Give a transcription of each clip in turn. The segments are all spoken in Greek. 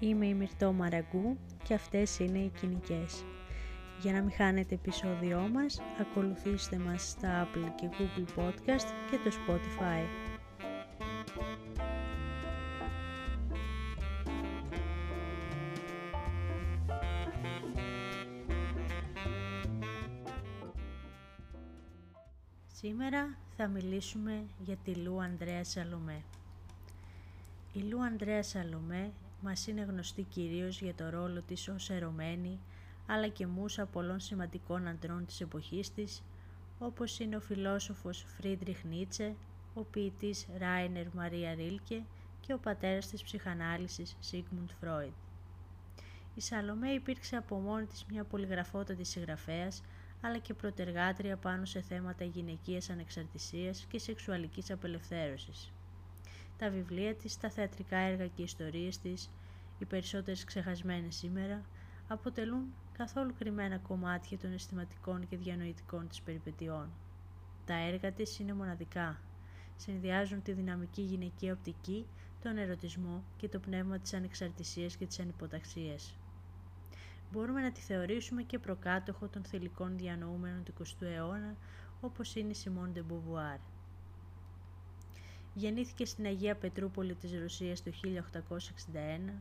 Είμαι η Μυρτώ Μαραγκού και αυτές είναι οι κοινικές. Για να μην χάνετε επεισόδιό μας, ακολουθήστε μας στα Apple και Google Podcast και το Spotify. Σήμερα θα μιλήσουμε για τη Λου Ανδρέας Σαλομέ. Η Λου Ανδρέας Σαλομέ μας είναι γνωστή κυρίως για το ρόλο της ως ερωμένη, αλλά και μούσα πολλών σημαντικών αντρών της εποχής της, όπως είναι ο φιλόσοφος Φρίντριχ Νίτσε, ο ποιητής Ράινερ Μαρία Ρίλκε και ο πατέρας της ψυχανάλυσης Σίγμουντ Φρόιντ. Η Σαλομέ υπήρξε από μόνη της μια πολυγραφότατη συγγραφέας, αλλά και πρωτεργάτρια πάνω σε θέματα γυναικείας ανεξαρτησίας και σεξουαλικής απελευθέρωσης. Τα βιβλία της, τα θεατρικά έργα και οι ιστορίες της, οι περισσότερες ξεχασμένες σήμερα, αποτελούν καθόλου κρυμμένα κομμάτια των αισθηματικών και διανοητικών της περιπετειών. Τα έργα της είναι μοναδικά. Συνδυάζουν τη δυναμική γυναική οπτική, τον ερωτισμό και το πνεύμα της ανεξαρτησίας και της ανυποταξίας μπορούμε να τη θεωρήσουμε και προκάτοχο των θηλυκών διανοούμενων του 20ου αιώνα, όπως είναι η Σιμών ντε Μποβουάρ. Γεννήθηκε στην Αγία Πετρούπολη της Ρωσίας το 1861,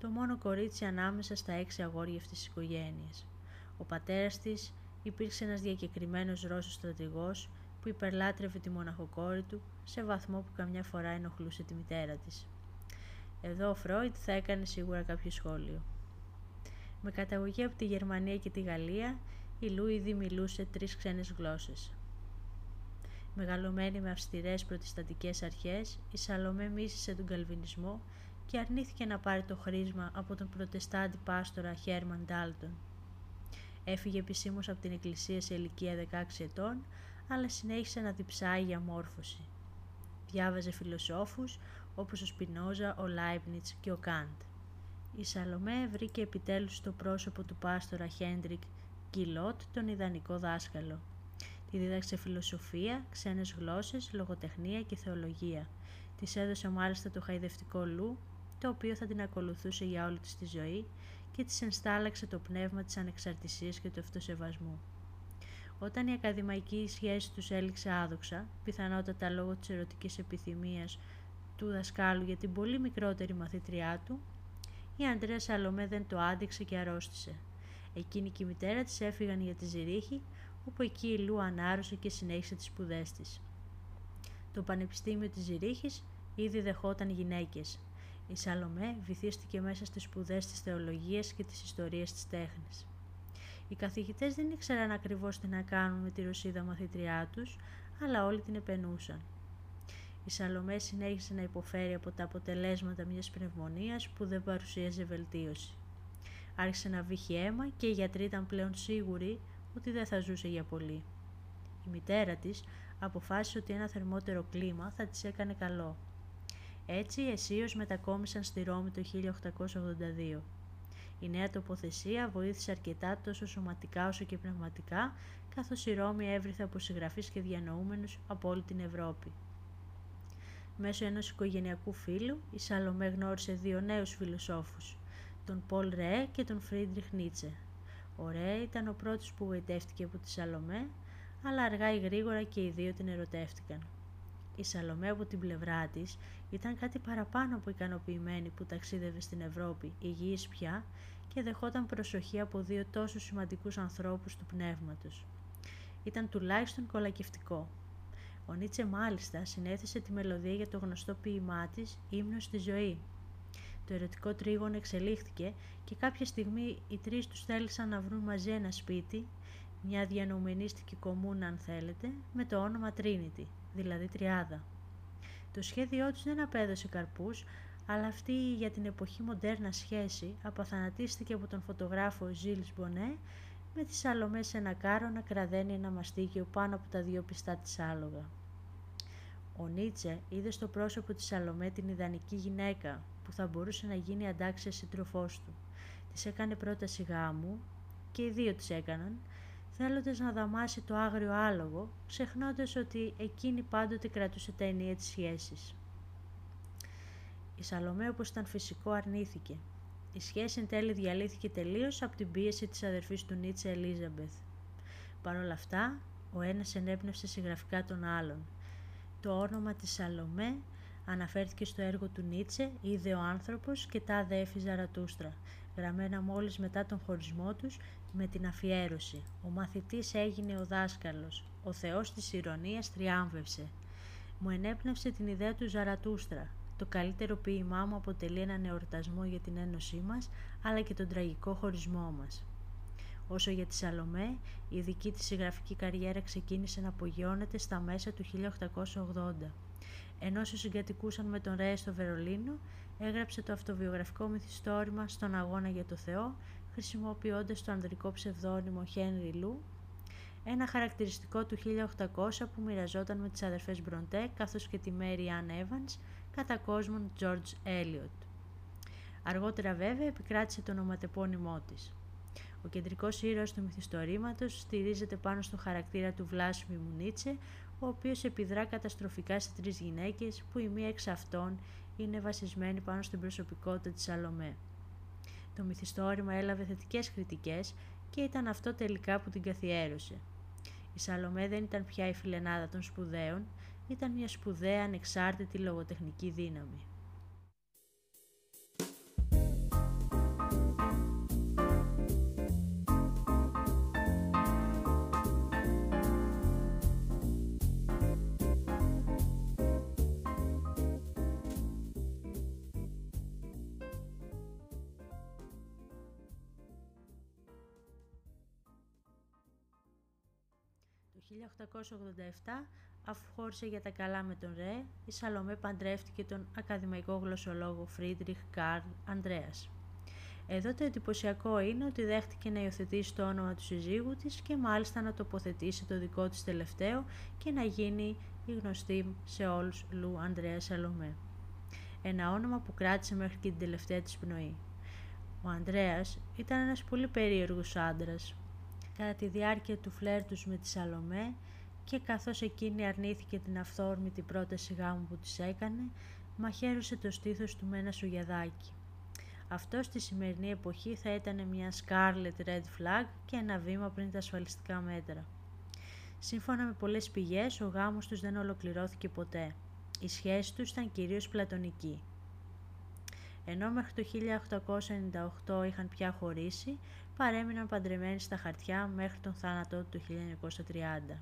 το μόνο κορίτσι ανάμεσα στα έξι αγόρια αυτής της οικογένειας. Ο πατέρας της υπήρξε ένας διακεκριμένος Ρώσος στρατηγός που υπερλάτρευε τη μοναχοκόρη του σε βαθμό που καμιά φορά ενοχλούσε τη μητέρα της. Εδώ ο Φρόιντ θα έκανε σίγουρα κάποιο σχόλιο. Με καταγωγή από τη Γερμανία και τη Γαλλία, η Λου ήδη μιλούσε τρεις ξένες γλώσσες. Μεγαλωμένη με αυστηρές πρωτιστατικές αρχές, η Σαλομέ μίσησε τον καλβινισμό και αρνήθηκε να πάρει το χρήσμα από τον προτεστάντη πάστορα Χέρμαν Ντάλτον. Έφυγε επισήμως από την εκκλησία σε ηλικία 16 ετών, αλλά συνέχισε να διψάει για μόρφωση. Διάβαζε φιλοσόφους όπως ο Σπινόζα, ο Λάιπνιτς και ο Κάντ. Η Σαλομέ βρήκε επιτέλους στο πρόσωπο του πάστορα Χέντρικ Γκυλότ τον ιδανικό δάσκαλο. Τη δίδαξε φιλοσοφία, ξένες γλώσσες, λογοτεχνία και θεολογία. Της έδωσε μάλιστα το χαϊδευτικό λου, το οποίο θα την ακολουθούσε για όλη της τη ζωή και της ενστάλλαξε το πνεύμα της ανεξαρτησίας και του αυτοσεβασμού. Όταν η ακαδημαϊκή σχέση τους έληξε άδοξα, πιθανότατα λόγω της ερωτικής επιθυμίας του δασκάλου για την πολύ μικρότερη μαθήτριά του, η Αντρέα Σαλομέ δεν το άντεξε και αρρώστησε. Εκείνη και η μητέρα της έφυγαν για τη Ζηρίχη, όπου εκεί η Λου ανάρρωσε και συνέχισε τις σπουδές της. Το Πανεπιστήμιο της Ζηρίχης ήδη δεχόταν γυναίκες. Η Σαλομέ βυθίστηκε μέσα στις σπουδές της θεολογίας και της ιστορίας της τέχνης. Οι καθηγητές δεν ήξεραν ακριβώς τι να κάνουν με τη Ρωσίδα μαθήτριά τους, αλλά όλοι την επενούσαν. Η Σαλομέ συνέχισε να υποφέρει από τα αποτελέσματα μιας πνευμονίας που δεν παρουσίαζε βελτίωση. Άρχισε να βύχει αίμα και οι γιατροί ήταν πλέον σίγουροι ότι δεν θα ζούσε για πολύ. Η μητέρα της αποφάσισε ότι ένα θερμότερο κλίμα θα της έκανε καλό. Έτσι αισίως μετακόμισαν στη Ρώμη το 1882. Η νέα τοποθεσία βοήθησε αρκετά τόσο σωματικά όσο και πνευματικά, καθώς η Ρώμη έβριθε από συγγραφείς και διανοούμενους από όλη την Ευρώπη. Μέσω ενός οικογενειακού φίλου, η Σαλομέ γνώρισε δύο νέους φιλοσόφους, τον Πολ Ρε και τον Φρίντριχ Νίτσε. Ο Ρε ήταν ο πρώτος που γοητεύτηκε από τη Σαλομέ, αλλά αργά ή γρήγορα και οι δύο την ερωτεύτηκαν. Η Σαλομέ από την πλευρά της ήταν κάτι παραπάνω από ικανοποιημένη που ταξίδευε στην Ευρώπη, υγιής πια και δεχόταν προσοχή από δύο τόσο σημαντικούς ανθρώπους του πνεύματος. Ήταν τουλάχιστον κολακευτικό. Ο Νίτσε μάλιστα συνέθεσε τη μελωδία για το γνωστό ποίημά της «Ύμνος στη ζωή». Το ερωτικό τρίγωνο εξελίχθηκε και κάποια στιγμή οι τρεις τους θέλησαν να βρουν μαζί ένα σπίτι, μια διανοουμενίστικη κομμούνα αν θέλετε, με το όνομα Trinity, δηλαδή Τριάδα. Το σχέδιό τους δεν απέδωσε καρπούς, αλλά αυτή η για την εποχή μοντέρνα σχέση απαθανατίστηκε από τον φωτογράφο Ζήλς Μπονέ με τη Σαλομές σε ένα κάρο να κραδένει ένα μαστίγιο πάνω από τα δύο πιστά της άλογα. Ο Νίτσε είδε στο πρόσωπο της Σαλομέ την ιδανική γυναίκα που θα μπορούσε να γίνει αντάξια σύντροφός του. Της έκανε πρόταση γάμου και οι δύο τις έκαναν, θέλοντας να δαμάσει το άγριο άλογο, ξεχνώντας ότι εκείνη πάντοτε κρατούσε τα ενία της σχέσης. Η Σαλομέ όπως ήταν φυσικό αρνήθηκε. Η σχέση εν τέλει διαλύθηκε τελείως από την πίεση της αδερφής του Νίτσε Ελίζαμπεθ. Παρ' όλα αυτά, ο ένας ενέπνευσε συγγραφικά τον άλλον. Το όνομα της Σαλομέ αναφέρθηκε στο έργο του Νίτσε «Είδε ο άνθρωπος και τα αδέφη Ζαρατούστρα», γραμμένα μόλις μετά τον χωρισμό τους με την αφιέρωση. Ο μαθητής έγινε ο δάσκαλος, ο Θεός της ηρωνίας τριάμβευσε. Μου ενέπνευσε την ιδέα του Ζαρατούστρα. Το καλύτερο ποίημά μου αποτελεί έναν εορτασμό για την ένωσή μας, αλλά και τον τραγικό χωρισμό μας. Όσο για τη Σαλομέ, η δική της συγγραφική καριέρα ξεκίνησε να απογειώνεται στα μέσα του 1880. Ενώ συγκατοικούσαν με τον Ρέε στο Βερολίνο, έγραψε το αυτοβιογραφικό μυθιστόρημα «Στον αγώνα για το Θεό», χρησιμοποιώντας το ανδρικό ψευδόνυμο Χένρι Λου, ένα χαρακτηριστικό του 1800 που μοιραζόταν με τις αδερφές Μπροντέ καθώς και τη Mary Ann Evans κατά κόσμον George Eliot. Αργότερα βέβαια επικράτησε το ονοματεπώνυμό της. Ο κεντρικός ήρωας του μυθιστορήματος στηρίζεται πάνω στο χαρακτήρα του Βλάσιμου Νίτσε, ο οποίος επιδρά καταστροφικά σε τρεις γυναίκες που η μία εξ αυτών είναι βασισμένη πάνω στην προσωπικότητα της Σαλομέ. Το μυθιστόρημα έλαβε θετικές κριτικές και ήταν αυτό τελικά που την καθιέρωσε. Η Σαλομέ δεν ήταν πια η φιλενάδα των σπουδαίων, ήταν μια σπουδαία ανεξάρτητη λογοτεχνική δύναμη. Το 1887, αφού χώρισε για τα καλά με τον Ρε, η Σαλομέ παντρεύτηκε τον ακαδημαϊκό γλωσσολόγο Φρίντριχ Καρλ Ανδρέας. Εδώ το εντυπωσιακό είναι ότι δέχτηκε να υιοθετήσει το όνομα του συζύγου της και μάλιστα να τοποθετήσει το δικό της τελευταίο και να γίνει η γνωστή σε όλους Λου Ανδρέας Σαλομέ. Ένα όνομα που κράτησε μέχρι και την τελευταία της πνοή. Ο Ανδρέας ήταν ένας πολύ περίεργος άντρας, κατά τη διάρκεια του φλερ τους με τη Σαλομέ και καθώς εκείνη αρνήθηκε την αυθόρμητη πρόταση γάμου που της έκανε, μαχαίρωσε το στήθος του με ένα σουγιαδάκι. Αυτό στη σημερινή εποχή θα ήταν μια scarlet red flag και ένα βήμα πριν τα ασφαλιστικά μέτρα. Σύμφωνα με πολλές πηγές, ο γάμος τους δεν ολοκληρώθηκε ποτέ. Η σχέση τους ήταν κυρίως πλατωνική. Ενώ μέχρι το 1898 είχαν πια χωρίσει, παρέμειναν παντρεμένοι στα χαρτιά μέχρι τον θάνατό του 1930.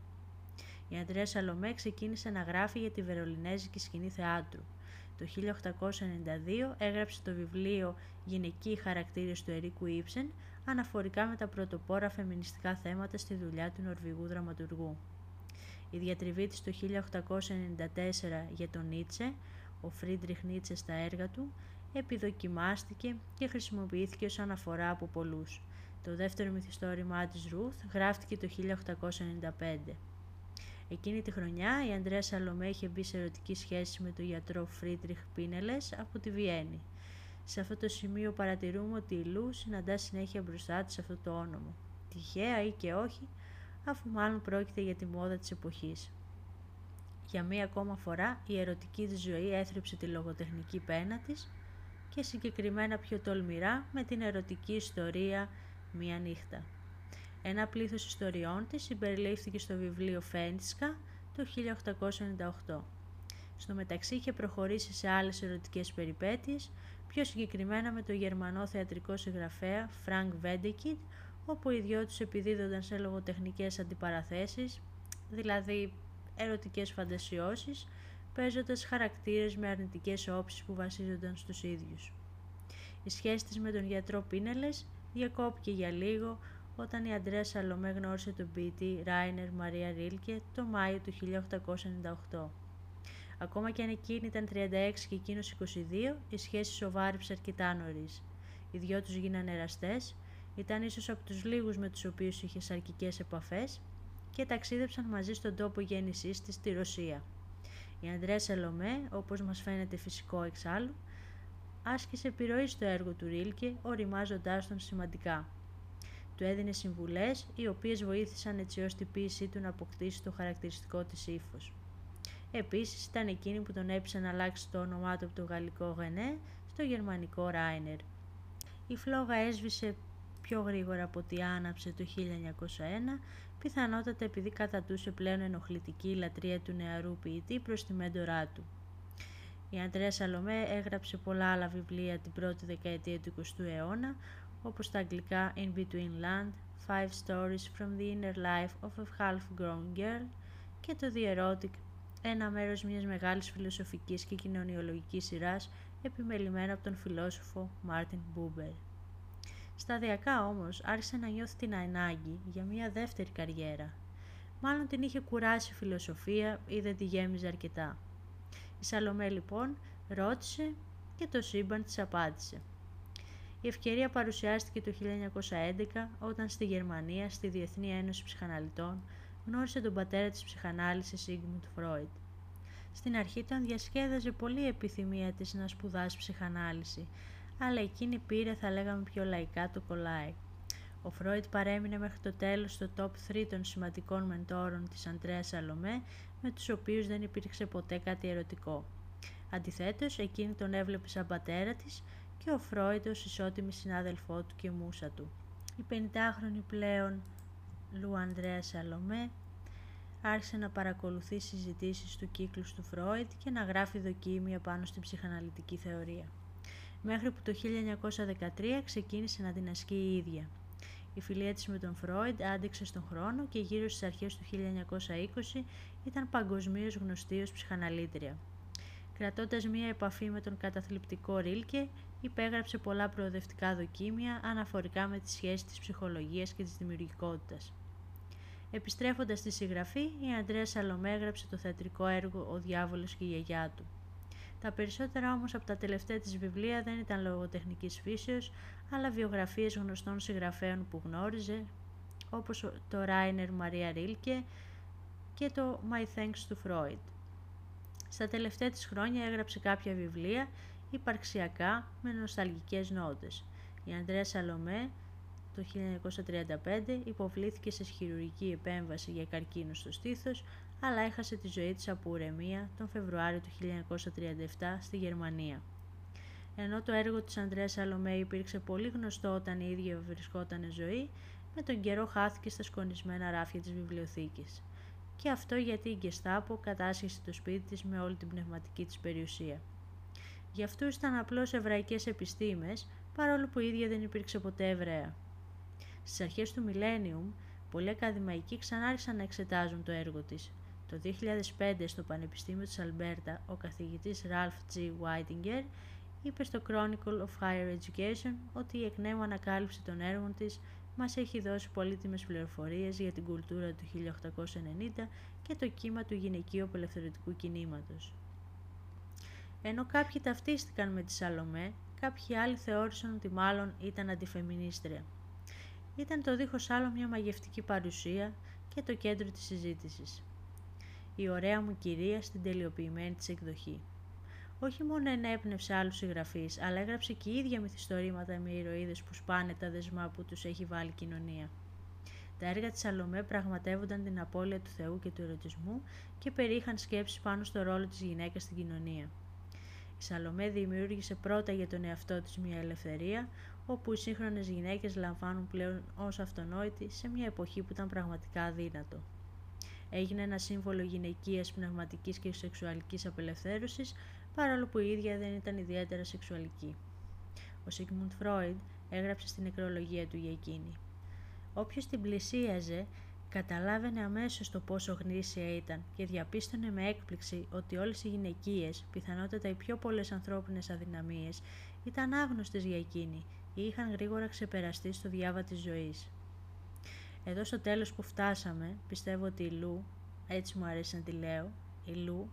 Η Αντρέα Σαλομέ ξεκίνησε να γράφει για τη βερολινέζικη σκηνή θεάτρου. Το 1892 έγραψε το βιβλίο «Γυναικοί χαρακτήρες του Ερίκου Ήψεν» αναφορικά με τα πρωτοπόρα φεμινιστικά θέματα στη δουλειά του Νορβηγού δραματουργού. Η διατριβή της το 1894 για τον Νίτσε, ο Φρίντριχ Νίτσε στα έργα του, επιδοκιμάστηκε και χρησιμοποιήθηκε ως αναφορά από πολλούς. Το δεύτερο μυθιστόρημά της Ρουθ γράφτηκε το 1895. Εκείνη τη χρονιά η Ανδρέας Σαλομέ είχε μπει σε ερωτική σχέση με τον γιατρό Φρίντριχ Πίνελες από τη Βιέννη. Σε αυτό το σημείο παρατηρούμε ότι η Λου συναντά συνέχεια μπροστά της αυτό το όνομα. Τυχαία ή και όχι, αφού μάλλον πρόκειται για τη μόδα της εποχής. Για μία ακόμα φορά η ερωτική της ζωή έθρεψε τη λογοτεχνική πένα της και συγκεκριμένα πιο τολμηρά με την ερωτική ιστορία «Μία νύχτα». Ένα πλήθος ιστοριών της συμπεριλήφθηκε στο βιβλίο Φένιτσκα το 1898. Στο μεταξύ είχε προχωρήσει σε άλλες ερωτικές περιπέτειες, πιο συγκεκριμένα με το γερμανό θεατρικό συγγραφέα Φρανκ Βέντεκιντ, όπου οι δυο τους επιδίδονταν σε λογοτεχνικές αντιπαραθέσεις, δηλαδή ερωτικές φαντασιώσεις, παίζοντας χαρακτήρες με αρνητικές όψεις που βασίζονταν στους ίδιους. Η σχέση της με τον γιατρό Πίνελες διακόπηκε για λίγο όταν η Αντρέα Σαλομέ γνώρισε τον ποιητή Ράινερ Μαρία Ρίλκε το Μάιο του 1898. Ακόμα και αν εκείνη ήταν 36 και εκείνος 22, η σχέση σοβάρεψε αρκετά νωρίς. Οι δυο τους γίνανε εραστές, ήταν ίσως από τους λίγους με τους οποίους είχες σαρκικές επαφές και ταξίδεψαν μαζί στον τόπο γέννησής της στη Ρωσία. Η Αντρέα Σαλομέ, όπως μας φαίνεται φυσικό εξάλλου, άσκησε επιρροή στο έργο του Ρίλκε, οριμάζοντάς τον σημαντικά. Του έδινε συμβουλές, οι οποίες βοήθησαν έτσι ώστε η ποίησή του να αποκτήσει το χαρακτηριστικό της ύφος. Επίσης ήταν εκείνη που τον έπεισε να αλλάξει το όνομά του από το γαλλικό Γενέ στο γερμανικό Ράινερ. η φλόγα έσβησε πιο γρήγορα από ό,τι άναψε το 1901, πιθανότατα επειδή κατατούσε πλέον ενοχλητική λατρεία του νεαρού ποιητή προς τη μέντορά του. Η Αντρέα Σαλομέ έγραψε πολλά άλλα βιβλία την πρώτη δεκαετία του 20ου αιώνα, όπως τα αγγλικά In Between Land, Five Stories from the Inner Life of a Half-Grown Girl και το The Erotic, ένα μέρος μιας μεγάλης φιλοσοφικής και κοινωνιολογικής σειράς επιμελημένο από τον φιλόσοφο Μάρτιν Μπούμπερ. Σταδιακά όμως άρχισε να νιώθει την ανάγκη για μια δεύτερη καριέρα. Μάλλον την είχε κουράσει η φιλοσοφία ή δεν τη γέμιζε αρκετά. Η Σαλομέ λοιπόν ρώτησε και το σύμπαν της απάντησε. Η ευκαιρία παρουσιάστηκε το 1911 όταν στη Γερμανία, στη Διεθνή Ένωση Ψυχαναλυτών, γνώρισε τον πατέρα της ψυχανάλυσης Sigmund Freud. Στην αρχή τον διασκέδαζε πολύ η επιθυμία της να σπουδάσει ψυχανάλυση, αλλά εκείνη πήρε, θα λέγαμε πιο λαϊκά, το κολλάει. Ο Φρόιτ παρέμεινε μέχρι το τέλος στο top 3 των σημαντικών μεντόρων της Αντρέα Σαλομέ, με τους οποίους δεν υπήρξε ποτέ κάτι ερωτικό. Αντιθέτως, εκείνη τον έβλεπε σαν πατέρα της και ο Φρόιτ ως ισότιμη συνάδελφό του και μουσα του. Η 50χρονη πλέον Λου Ανδρέα Σαλομέ άρχισε να παρακολουθεί συζητήσεις του κύκλους του Φρόιτ και να γράφει δοκίμια πάνω στην ψυχαναλυτική θεωρία. Μέχρι που το 1913 ξεκίνησε να την ασκεί η ίδια. Η φιλία της με τον Φρόιντ άντεξε στον χρόνο και γύρω στις αρχές του 1920 ήταν παγκοσμίως γνωστή ως ψυχαναλήτρια. Κρατώντας μία επαφή με τον καταθλιπτικό Ρίλκε, υπέγραψε πολλά προοδευτικά δοκίμια αναφορικά με τη σχέση της ψυχολογίας και της δημιουργικότητας. Επιστρέφοντας στη συγγραφή, η Αντρέα Σαλομέ έγραψε το θεατρικό έργο «Ο διάβολος και η γιαγιά του». Τα περισσότερα όμως από τα τελευταία της βιβλία δεν ήταν λογοτεχνικής φύσεως, αλλά βιογραφίες γνωστών συγγραφέων που γνώριζε, όπως το Ράινερ Μαρία Ρίλκε και το My Thanks to Freud. Στα τελευταία της χρόνια έγραψε κάποια βιβλία υπαρξιακά με νοσταλγικές νότες. Η Ανδρέα Σαλομέ το 1935 υποβλήθηκε σε χειρουργική επέμβαση για καρκίνο στο στήθος, αλλά έχασε τη ζωή της από ουρεμία τον Φεβρουάριο του 1937 στη Γερμανία. Ενώ το έργο της Ανδρέας Σαλομέ υπήρξε πολύ γνωστό όταν η ίδια βρισκόταν ζωή, με τον καιρό χάθηκε στα σκονισμένα ράφια της βιβλιοθήκης. Και αυτό γιατί η Γκεστάπο κατάσχεσε το σπίτι της με όλη την πνευματική της περιουσία. Γι' αυτού ήταν απλώς εβραϊκές επιστήμες, παρόλο που η ίδια δεν υπήρξε ποτέ Εβραία. Στις αρχές του Millennium, πολλοί ακαδημαϊκοί ξανάρχισαν να εξετάζουν το έργο της. Το 2005 στο Πανεπιστήμιο της Αλμπέρτα, ο καθηγητής Ralph G. Whitinger είπε στο Chronicle of Higher Education ότι η εκ νέου ανακάλυψη των έργων της μας έχει δώσει πολύτιμες πληροφορίες για την κουλτούρα του 1890 και το κύμα του γυναικείου απελευθερωτικού κινήματος. Ενώ κάποιοι ταυτίστηκαν με τη Σαλομέ, κάποιοι άλλοι θεώρησαν ότι μάλλον ήταν αντιφεμινίστρια. Ήταν το δίχως άλλο μια μαγευτική παρουσία και το κέντρο της συζήτησης. Η ωραία μου κυρία στην τελειοποιημένη της εκδοχή. Όχι μόνο ενέπνευσε άλλους συγγραφείς, αλλά έγραψε και η ίδια μυθιστορήματα με ηρωίδες που σπάνε τα δεσμά που τους έχει βάλει η κοινωνία. Τα έργα της Σαλομέ πραγματεύονταν την απώλεια του Θεού και του ερωτισμού και περιείχαν σκέψεις πάνω στο ρόλο της γυναίκας στην κοινωνία. Η Σαλομέ δημιούργησε πρώτα για τον εαυτό της μια ελευθερία, όπου οι σύγχρονες γυναίκες λαμβάνουν πλέον ως αυτονόητη σε μια εποχή που ήταν πραγματικά αδύνατο. Έγινε ένα σύμβολο γυναικείας πνευματικής και σεξουαλικής απελευθέρωσης, παρόλο που η ίδια δεν ήταν ιδιαίτερα σεξουαλική. Ο Σίγμουντ Φρόιντ έγραψε στην νεκρολογία του για εκείνη. Όποιος την πλησίαζε καταλάβαινε αμέσως το πόσο γνήσια ήταν και διαπίστωνε με έκπληξη ότι όλες οι γυναικείες, πιθανότατα οι πιο πολλές ανθρώπινες αδυναμίες, ήταν άγνωστες για εκείνη ή είχαν γρήγορα ξεπεραστεί στο διάβα της ζωής. Εδώ στο τέλος που φτάσαμε, πιστεύω ότι η Λου, έτσι μου αρέσει να τη λέω, η Λου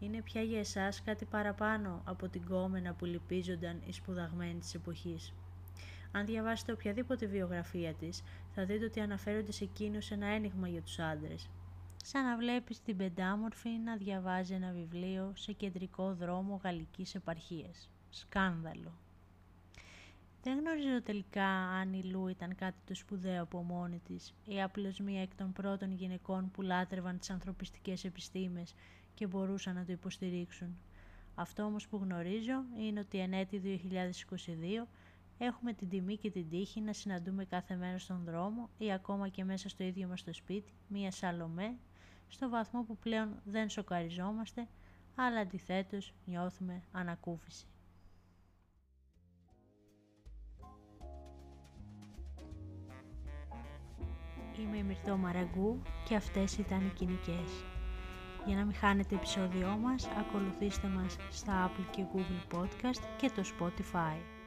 είναι πια για εσάς κάτι παραπάνω από την κόμενα που λυπίζονταν οι σπουδαγμένοι της εποχής. Αν διαβάσετε οποιαδήποτε βιογραφία της, θα δείτε ότι αναφέρονται σε εκείνο ένα ένιγμα για τους άντρες. Σαν να βλέπεις την πεντάμορφη να διαβάζει ένα βιβλίο σε κεντρικό δρόμο γαλλικής επαρχίας. Σκάνδαλο. Δεν γνωρίζω τελικά αν η Λου ήταν κάτι το σπουδαίο από μόνη της ή απλώς μία εκ των πρώτων γυναικών που λάτρευαν τις ανθρωπιστικές επιστήμες και μπορούσαν να το υποστηρίξουν. Αυτό όμως που γνωρίζω είναι ότι εν έτη 2022 έχουμε την τιμή και την τύχη να συναντούμε κάθε μέρα στον δρόμο ή ακόμα και μέσα στο ίδιο μας το σπίτι μία Σαλομέ, στο βαθμό που πλέον δεν σοκαριζόμαστε, αλλά αντιθέτως νιώθουμε ανακούφιση. Είμαι η Μυρτώ Μαραγκού και αυτές ήταν οι κοινικές. Για να μην χάνετε επεισόδιό μας, ακολουθήστε μας στα Apple και Google Podcast και το Spotify.